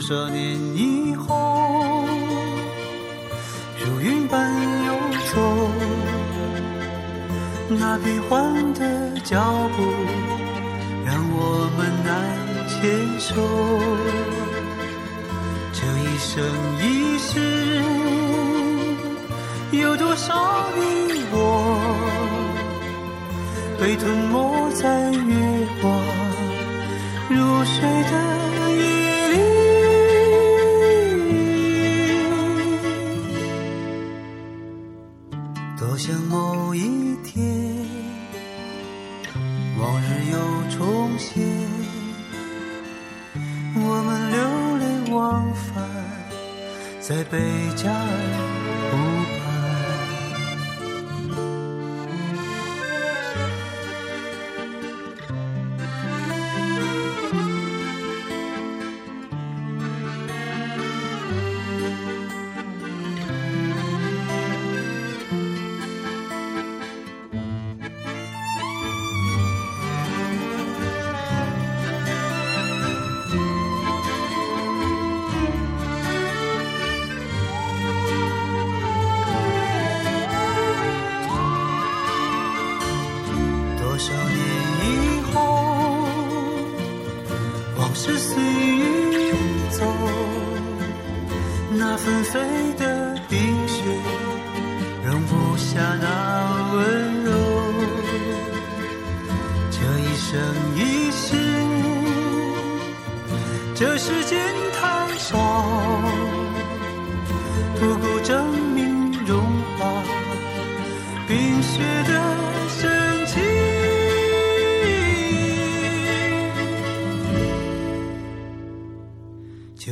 多少年以后，如云般游走，那变幻的脚步让我们难牵手。这一生一世，有多少你我被吞没在月光如水的多想某一天，往日又重现，我们流连忘返在贝加尔往事随云走，那纷飞的冰雪容不下那温柔。这一生一世，这时间太少，不够证明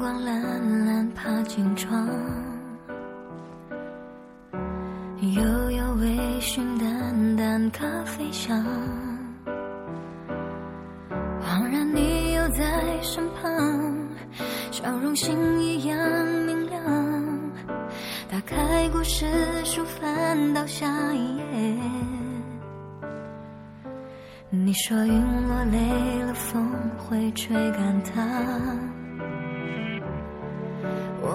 光，懒懒爬进窗，悠悠微醺，淡淡咖啡香。恍然你又在身旁，笑容星一样明亮。打开故事书，翻到下一页。你说云落累了，风会吹干它。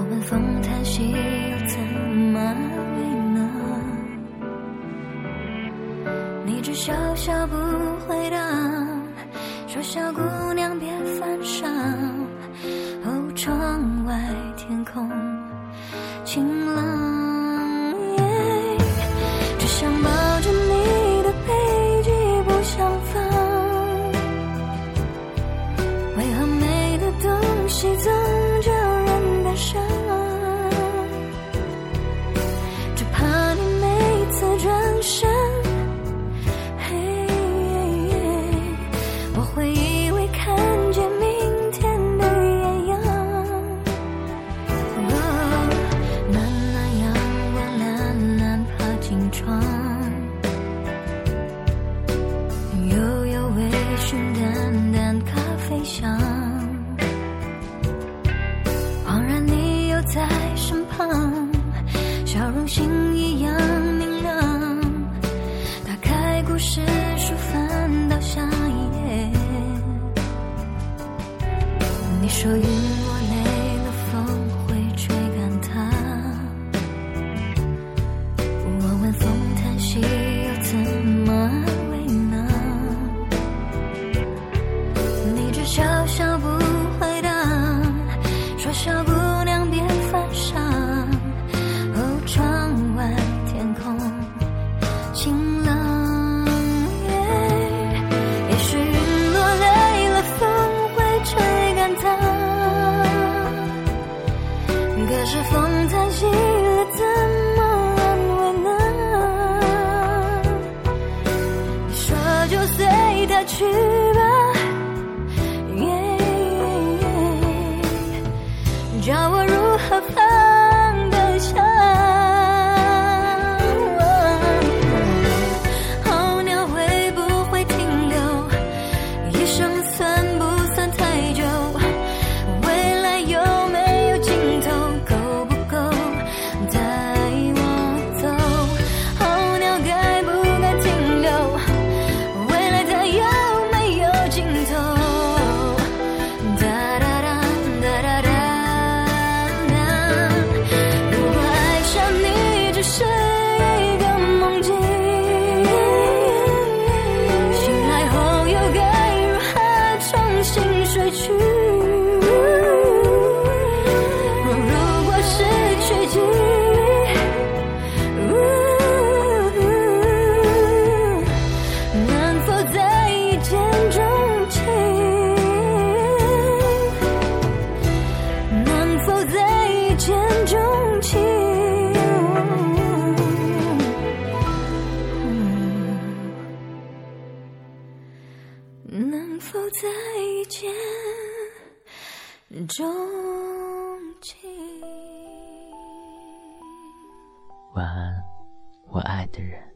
我们风叹息又怎么为呢？你只笑笑不回答，说小姑娘别犯傻。哦，窗外天空晴朗，只想と云。可是风叹息了怎么安慰呢？你说就随它去吧教叫我如何放能否再见钟情？晚安我爱的人。